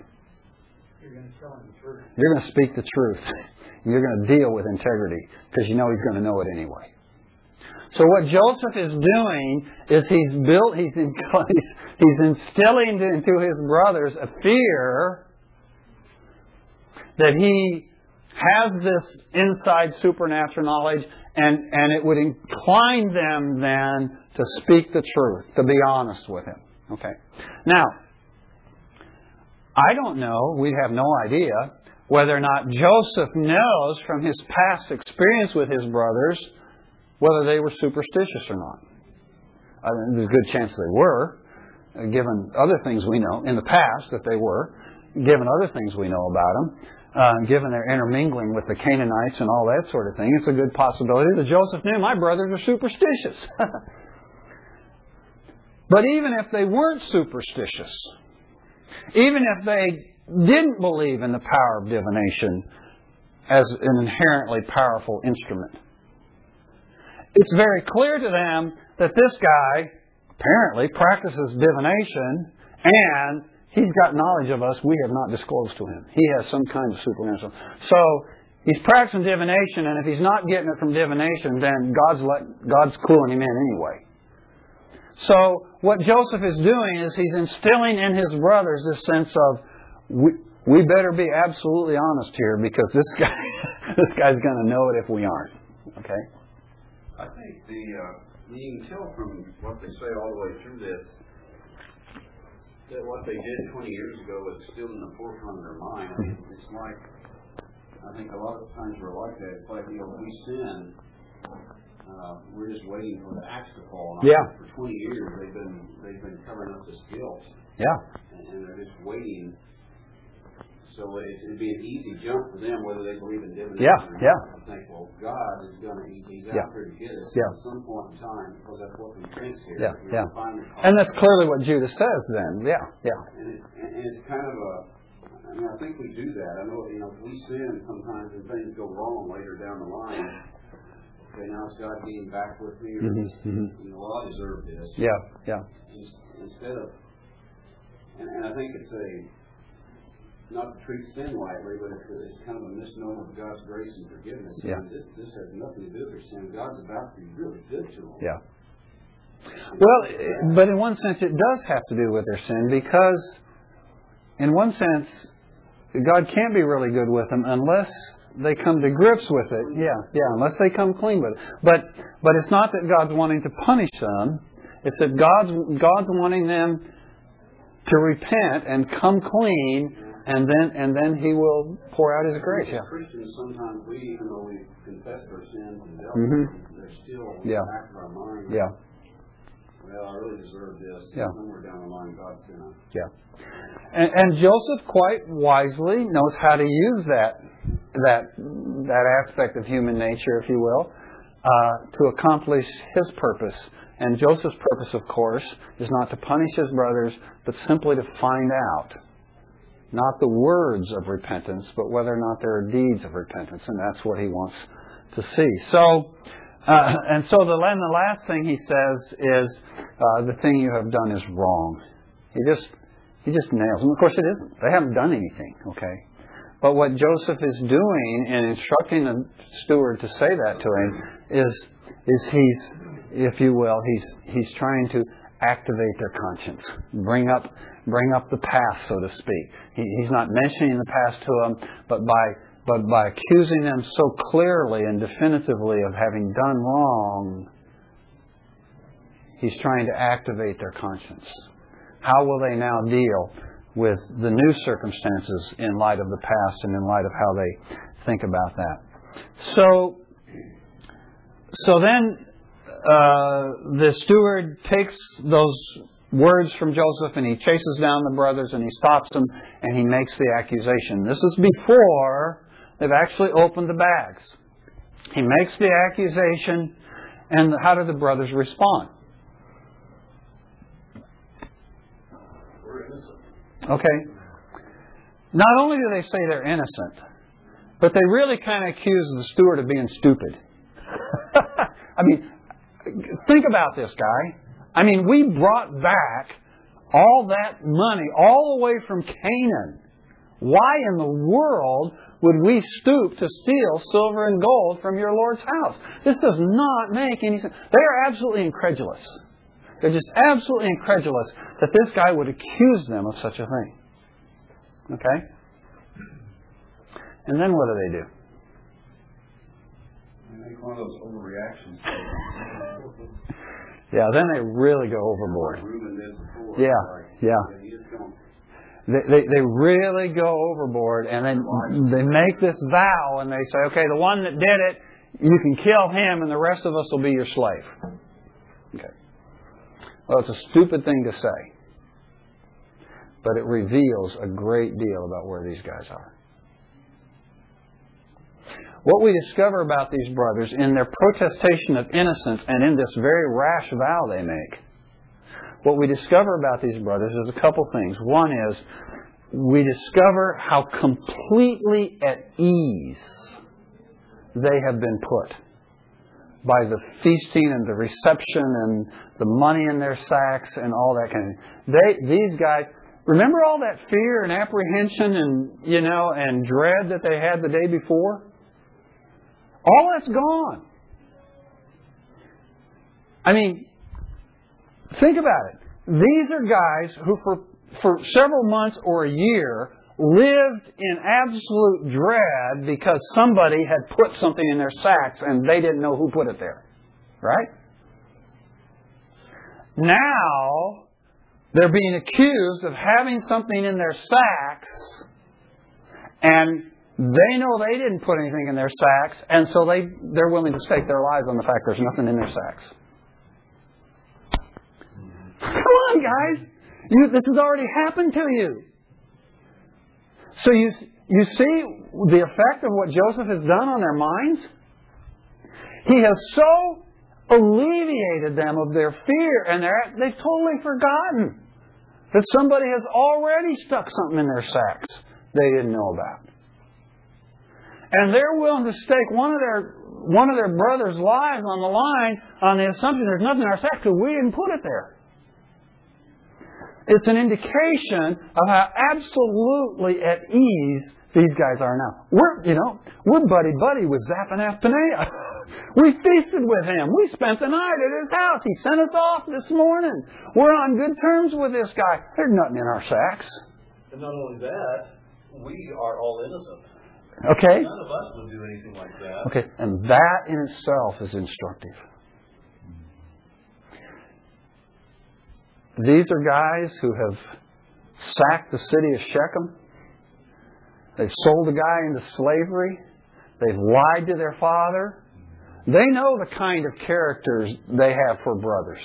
You're going to tell him the truth. You're going to speak the truth. [laughs] You're going to deal with integrity because you know he's going to know it anyway. So what Joseph is doing is he's built, he's, in, he's, instilling into his brothers a fear that he has this inside supernatural knowledge and, and it would incline them then to speak the truth, to be honest with him. Okay. Now, I don't know, we have no idea, whether or not Joseph knows from his past experience with his brothers whether they were superstitious or not. I mean, there's a good chance they were, uh, given other things we know in the past that they were, given other things we know about them uh, given their intermingling with the Canaanites and all that sort of thing, it's a good possibility that Joseph knew my brothers are superstitious. [laughs] but even if they weren't superstitious, even if they didn't believe in the power of divination as an inherently powerful instrument, it's very clear to them that this guy apparently practices divination and He's got knowledge of us we have not disclosed to him. He has some kind of supernatural. So he's practicing divination, and if he's not getting it from divination, then God's let, God's cluing him in anyway. So what Joseph is doing is he's instilling in his brothers this sense of we, we better be absolutely honest here because this guy, [laughs] this guy's going to know it if we aren't. Okay? I think the, uh, you can tell from what they say all the way through this, that what they did twenty years ago is still in the forefront of their mind. It's like, I think a lot of times we're like that, it's like, you know, we sin, uh, we're just waiting for the axe to fall. And Yeah. For twenty years, they've been, they've been covering up this guilt, Yeah. and, and they're just waiting. So it, it'd be an easy jump for them, whether they believe in divination Yeah, or not. yeah. To think, well, God is gonna, he- he's Yeah. out there to get us Yeah. at some point in time, because that's what we think here. Yeah, We're yeah. gonna find the And that's clearly what Judas says then. Yeah, yeah. and, it, and and it's kind of a, I mean, I think we do that. I know, you know, we sin sometimes and things go wrong later down the line. Okay, now is God being back with me? Or, Mhm, mhm. You know, well, I deserve this. Yeah, yeah. Ins- Instead of, and, and I think it's a, not to treat sin lightly, but it's, it's kind of a misnomer of God's grace and forgiveness. Yeah. And this, this has nothing to do with sin. God's about to be really good to them. Yeah. Well, but in one sense, it does have to do with their sin because, in one sense, God can't be really good with them unless they come to grips with it. Yeah, yeah, unless they come clean with it. But but it's not that God's wanting to punish them. It's that God's God's wanting them to repent and come clean, and then and then He will pour out His grace. Yeah. Christians, sometimes we, even though we confess our sins and dealt Mhm. they're still in Yeah. the back of our mind. Yeah. Well, I really deserve this. Yeah. Somewhere down the line, God's gonna. Yeah. And, and Joseph quite wisely knows how to use that that that aspect of human nature, if you will, uh, to accomplish his purpose. And Joseph's purpose, of course, is not to punish his brothers, but simply to find out not the words of repentance, but whether or not there are deeds of repentance, and that's what he wants to see. So, uh, and so the, and the last thing he says is, uh, the thing you have done is wrong. He just he just nails them. Of course, it isn't. They haven't done anything. Okay, but what Joseph is doing in instructing the steward to say that to him is is he's, if you will, he's he's trying to activate their conscience, bring up bring up the past, so to speak. He, he's not mentioning the past to them, but by but by accusing them so clearly and definitively of having done wrong, he's trying to activate their conscience. How will they now deal with the new circumstances in light of the past and in light of how they think about that? So, so then uh, the steward takes those words from Joseph and he chases down the brothers and he stops them and he makes the accusation. This is before they've actually opened the bags. He makes the accusation, and how do the brothers respond? Okay. Not only do they say they're innocent, but they really kind of accuse the steward of being stupid. [laughs] I mean, think about this guy. I mean, we brought back all that money all the way from Canaan. Why in the world would we stoop to steal silver and gold from your Lord's house? This does not make any sense. They are absolutely incredulous. They're just absolutely incredulous that this guy would accuse them of such a thing. Okay? And then what do they do? Make one of those overreactions. Yeah, then they really go overboard. Yeah, yeah. You just don't. They, they, they really go overboard and then they make this vow and they say, okay, the one that did it, you can kill him and the rest of us will be your slave. Okay. Well, it's a stupid thing to say, but it reveals a great deal about where these guys are. What we discover about these brothers in their protestation of innocence and in this very rash vow they make, what we discover about these brothers is a couple things. One is we discover how completely at ease they have been put by the feasting and the reception and the money in their sacks and all that kind of thing. They, these guys, remember all that fear and apprehension and, you know, and dread that they had the day before? All that's gone. I mean, think about it. These are guys who, for, for several months or a year, lived in absolute dread because somebody had put something in their sacks and they didn't know who put it there. Right? Now, they're being accused of having something in their sacks and they know they didn't put anything in their sacks, and so they, they're willing to stake their lives on the fact there's nothing in their sacks. Come on, guys. You, this has already happened to you. So you, you see the effect of what Joseph has done on their minds? He has so alleviated them of their fear, and they're, they've totally forgotten that somebody has already stuck something in their sacks they didn't know about and they're willing to stake one of their one of their brothers' lives on the line on the assumption there's nothing in our sack because we didn't put it there. It's an indication of how absolutely at ease these guys are now. We're, you know, we're buddy buddy with Zaphenath Paneah. [laughs] we feasted with him. We spent the night at his house. He sent us off this morning. We're on good terms with this guy. There's nothing in our sacks. And not only that, we are all innocent. Okay? None of us would do anything like that. Okay, and that in itself is instructive. These are guys who have sacked the city of Shechem. They've sold a guy into slavery. They've lied to their father. They know the kind of characters they have for brothers.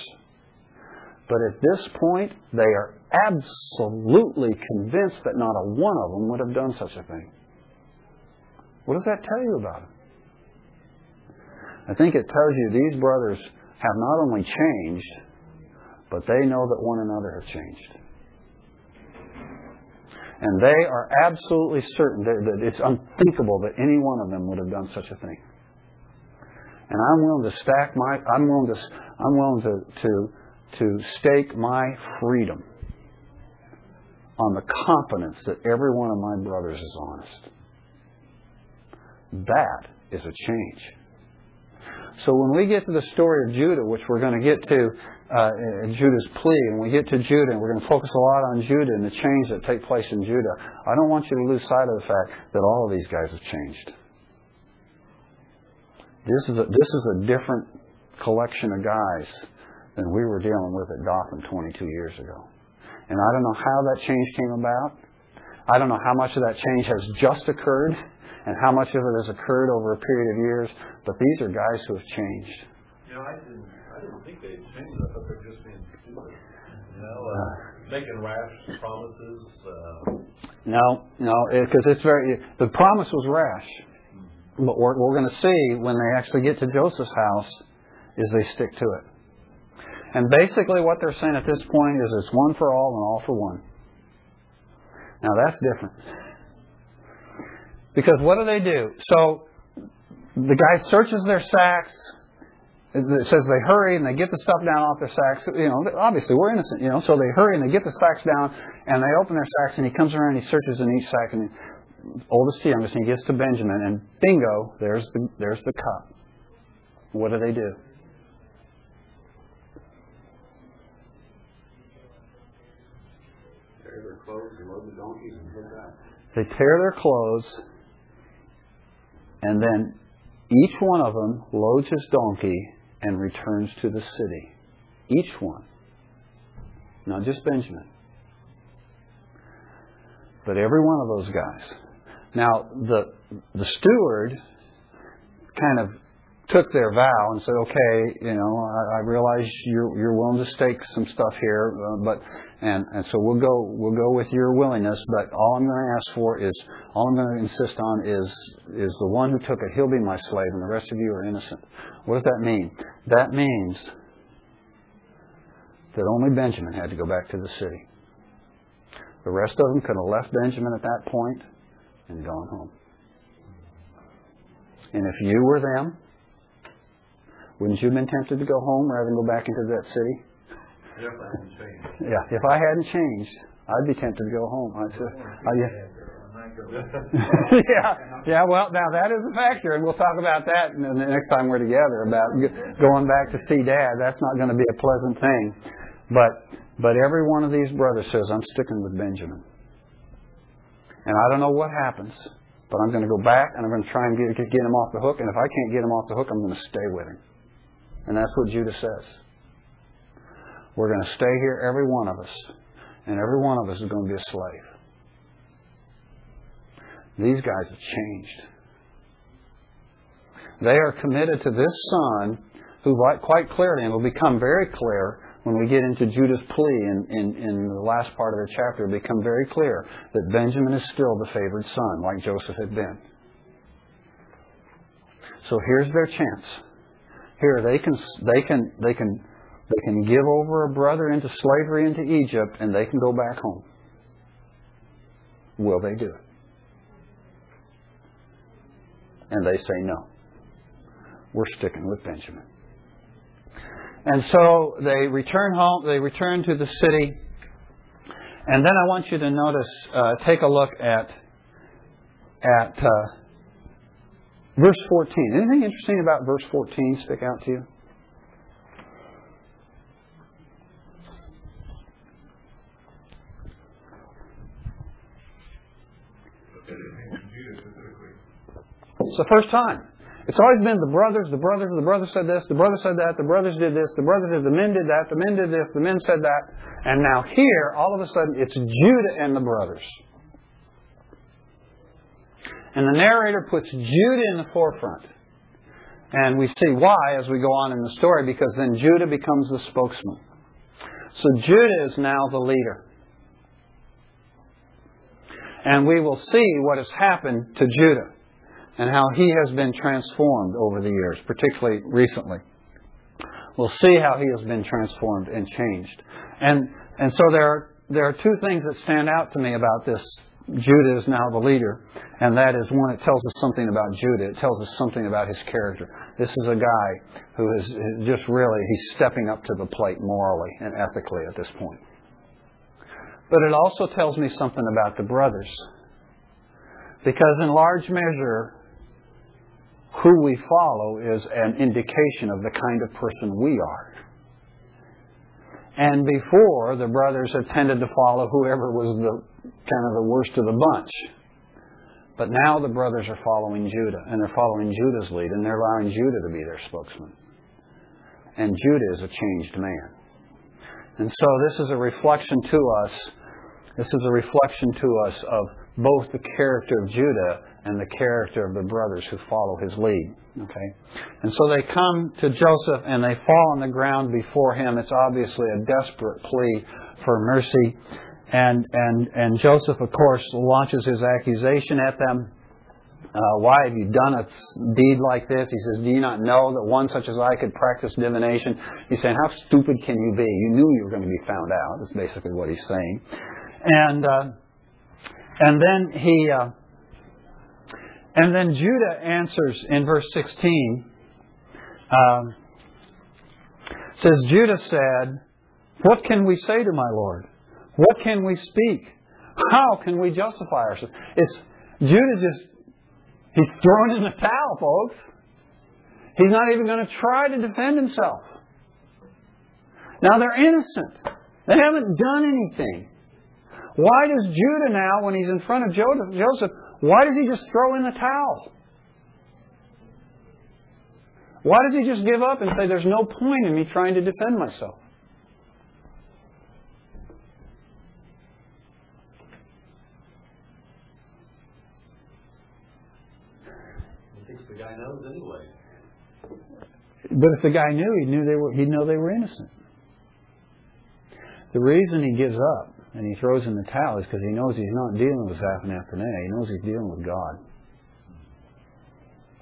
But at this point, they are absolutely convinced that not a one of them would have done such a thing. What does that tell you about them? I think it tells you these brothers have not only changed, but they know that one another has changed. And they are absolutely certain that it's unthinkable that any one of them would have done such a thing. And I'm willing to stack my, I'm willing to, I'm willing to, to, to stake my freedom on the confidence that every one of my brothers is honest. That is a change. So when we get to the story of Judah, which we're going to get to uh, Judah's plea, and we get to Judah, and we're going to focus a lot on Judah and the change that take place in Judah, I don't want you to lose sight of the fact that all of these guys have changed. This is a, this is a different collection of guys than we were dealing with at Dothan 22 years ago. And I don't know how that change came about. I don't know how much of that change has just occurred and how much of it has occurred over a period of years. But these are guys who have changed. You know, I didn't, I didn't think they'd changed. I thought they're just being stupid. You know, uh, making rash promises. Uh, no, no, because it, it's very. The promise was rash, but what we're going to see when they actually get to Joseph's house is they stick to it. And basically, what they're saying at this point is it's one for all and all for one. Now that's different. Because what do they do? So the guy searches their sacks. It says they hurry and they get the stuff down off their sacks. You know, obviously we're innocent. You know, so they hurry and they get the sacks down and they open their sacks and he comes around and he searches in each sack and oldest to youngest and he gets to Benjamin and bingo, there's the there's the cup. What do they do? Tear their clothes load the donkeys and head back. They tear their clothes and then each one of them loads his donkey and returns to the city. Each one. Not just Benjamin. But every one of those guys. Now, the, the steward kind of took their vow and said, okay, you know, I, I realize you're, you're willing to stake some stuff here, uh, but and, and so we'll go we'll go with your willingness, but all I'm going to ask for is all I'm going to insist on is is the one who took it, he'll be my slave, and the rest of you are innocent. What does that mean? That means that only Benjamin had to go back to the city. The rest of them could have left Benjamin at that point and gone home. And if you were them, wouldn't you have been tempted to go home rather than go back into that city? If I hadn't changed. Yeah, if I hadn't changed, I'd be tempted to go home. I'd say, yeah. [laughs] yeah, yeah. Well, now that is a factor, and we'll talk about that the next time we're together about going back to see Dad. That's not going to be a pleasant thing, but but every one of these brothers says, "I'm sticking with Benjamin." And I don't know what happens, but I'm going to go back and I'm going to try and get, get him off the hook. And if I can't get him off the hook, I'm going to stay with him. And that's what Judah says. We're going to stay here, every one of us. And every one of us is going to be a slave. These guys have changed. They are committed to this son who quite clearly, and will become very clear when we get into Judah's plea in, in, in the last part of the chapter, become very clear that Benjamin is still the favored son, like Joseph had been. So here's their chance. Here they can they can they can they can give over a brother into slavery into Egypt and they can go back home. Will they do it? And they say no. We're sticking with Benjamin. And so they return home, they return to the city. And then I want you to notice, uh, take a look at, at uh, verse 14. Anything interesting about verse 14 stick out to you? It's the first time. It's always been the brothers, the brothers, the brothers said this, the brothers said that, the brothers did this, the brothers did, the men did that, the men did this, the men said that. And now here, all of a sudden, it's Judah and the brothers. And the narrator puts Judah in the forefront. And we see why as we go on in the story, because then Judah becomes the spokesman. So Judah is now the leader. And we will see what has happened to Judah and how he has been transformed over the years, particularly recently. We'll see how he has been transformed and changed. And, and so there are, there are two things that stand out to me about this. Judah is now the leader, and that is one, it tells us something about Judah. It tells us something about his character. This is a guy who is just really, he's stepping up to the plate morally and ethically at this point. But it also tells me something about the brothers. Because in large measure, who we follow is an indication of the kind of person we are. And before, the brothers had tended to follow whoever was the kind of the worst of the bunch. But now the brothers are following Judah, and they're following Judah's lead, and they're allowing Judah to be their spokesman. And Judah is a changed man. And so this is a reflection to us. This is a reflection to us of both the character of Judah and the character of the brothers who follow his lead. Okay? And so they come to Joseph and they fall on the ground before him. It's obviously a desperate plea for mercy. And, and, and Joseph, of course, launches his accusation at them. Uh, why have you done a deed like this? He says, Do you not know that one such as I could practice divination? He's saying, How stupid can you be? You knew you were going to be found out. That's basically what he's saying. And, uh, and then he, uh, and then Judah answers in verse 16. Um, says, Judah said, What can we say to my Lord? What can we speak? How can we justify ourselves? It's Judah just, he's thrown in the towel, folks. He's not even going to try to defend himself. Now they're innocent. They haven't done anything. Why does Judah now, when he's in front of Joseph, why does he just throw in the towel? Why does he just give up and say, There's no point in me trying to defend myself? He thinks the guy knows anyway. But if the guy knew, he knew they were, he'd know they were innocent. The reason he gives up and he throws in the towel is because he knows he's not dealing with Zaphenath-Paneah. He knows he's dealing with God.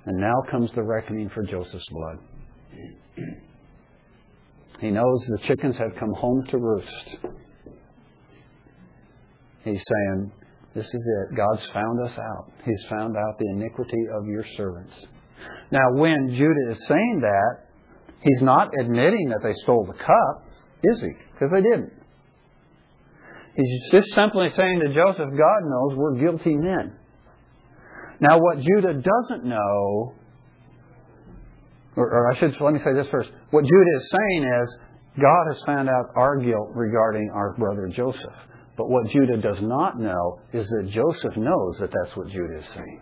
And now comes the reckoning for Joseph's blood. He knows the chickens have come home to roost. He's saying, This is it. God's found us out. He's found out the iniquity of your servants. Now, when Judah is saying that, he's not admitting that they stole the cup, is he? Because they didn't. He's just simply saying to Joseph, God knows we're guilty men. Now, what Judah doesn't know, or, or I should let me say this first. What Judah is saying is, God has found out our guilt regarding our brother Joseph. But what Judah does not know is that Joseph knows that that's what Judah is saying.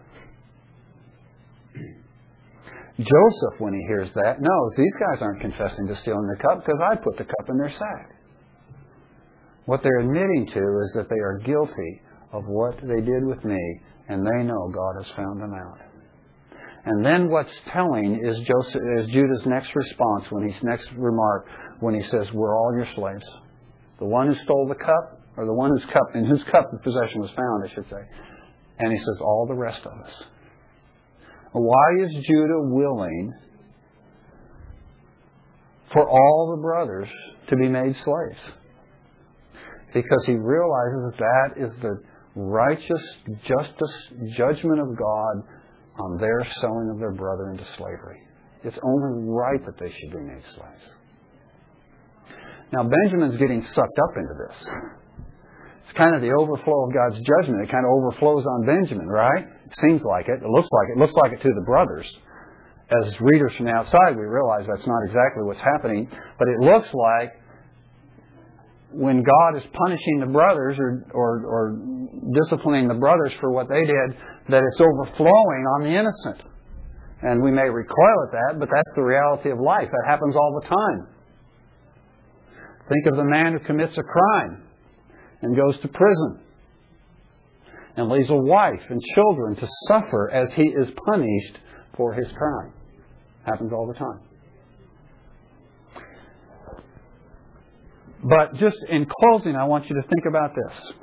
Joseph, when he hears that, knows these guys aren't confessing to stealing the cup because I put the cup in their sack. What they're admitting to is that they are guilty of what they did with me, and they know God has found them out. And then what's telling is Joseph is Judah's next response when he's next remark when he says, "We're all your slaves." The one who stole the cup, or the one whose cup in whose cup the possession was found, I should say. And he says, "All the rest of us." Why is Judah willing for all the brothers to be made slaves? Because he realizes that is the righteous justice judgment of God on their selling of their brother into slavery. It's only right that they should be made slaves. Now, Benjamin's getting sucked up into this. It's kind of the overflow of God's judgment. It kind of overflows on Benjamin, right? It seems like it. It looks like it. It looks like it to the brothers. As readers from the outside, we realize that's not exactly what's happening. But it looks like when God is punishing the brothers or, or, or disciplining the brothers for what they did, that it's overflowing on the innocent. And we may recoil at that, but that's the reality of life. That happens all the time. Think of the man who commits a crime and goes to prison and leaves a wife and children to suffer as he is punished for his crime. Happens all the time. But just in closing, I want you to think about this.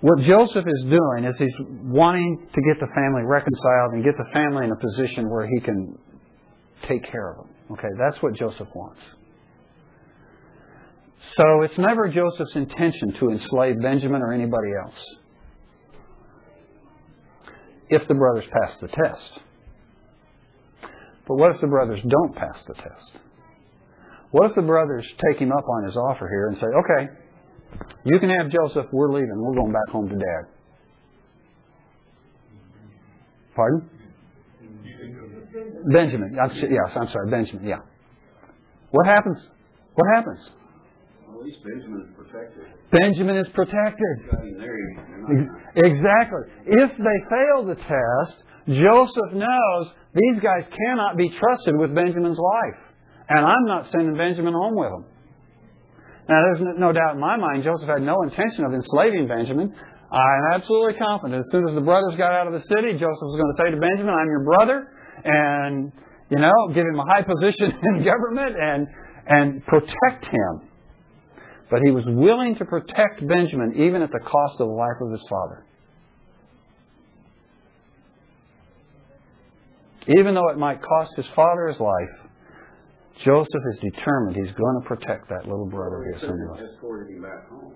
What Joseph is doing is he's wanting to get the family reconciled and get the family in a position where he can take care of them. Okay, that's what Joseph wants. So it's never Joseph's intention to enslave Benjamin or anybody else. If the brothers pass the test. But what if the brothers don't pass the test? What if the brothers take him up on his offer here and say, okay, you can have Joseph, we're leaving, we're going back home to dad? Pardon? Benjamin. Yes, I'm sorry, Benjamin, yeah. What happens? What happens? Well, at least Benjamin is protected. Benjamin is protected. I mean, there you Exactly. If they fail the test, Joseph knows these guys cannot be trusted with Benjamin's life. And I'm not sending Benjamin home with them. Now, there's no doubt in my mind Joseph had no intention of enslaving Benjamin. I'm absolutely confident as soon as the brothers got out of the city, Joseph was going to say to Benjamin, I'm your brother, and, you know, give him a high [laughs] position in government and, and protect him. But he was willing to protect Benjamin even at the cost of the life of his father. Even though it might cost his father his life, Joseph is determined he's going to protect that little brother he assumed. escorted him back home.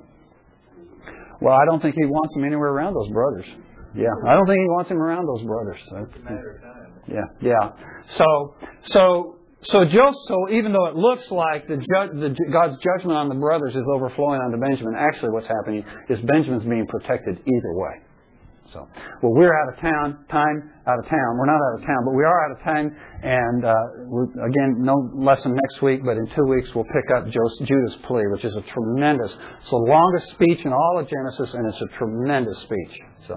Well, I don't think he wants him anywhere around those brothers. Yeah, I don't think he wants him around those brothers. It's a matter of time. Yeah, yeah. So, so, so Joseph. So even though it looks like the, ju- the God's judgment on the brothers is overflowing onto Benjamin, actually what's happening is Benjamin's being protected either way. So, well, we're out of town, time out of town. We're not out of town, but we are out of time. And uh, again, no lesson next week, but in two weeks we'll pick up Judah's plea, which is a tremendous. It's the longest speech in all of Genesis, and it's a tremendous speech. So.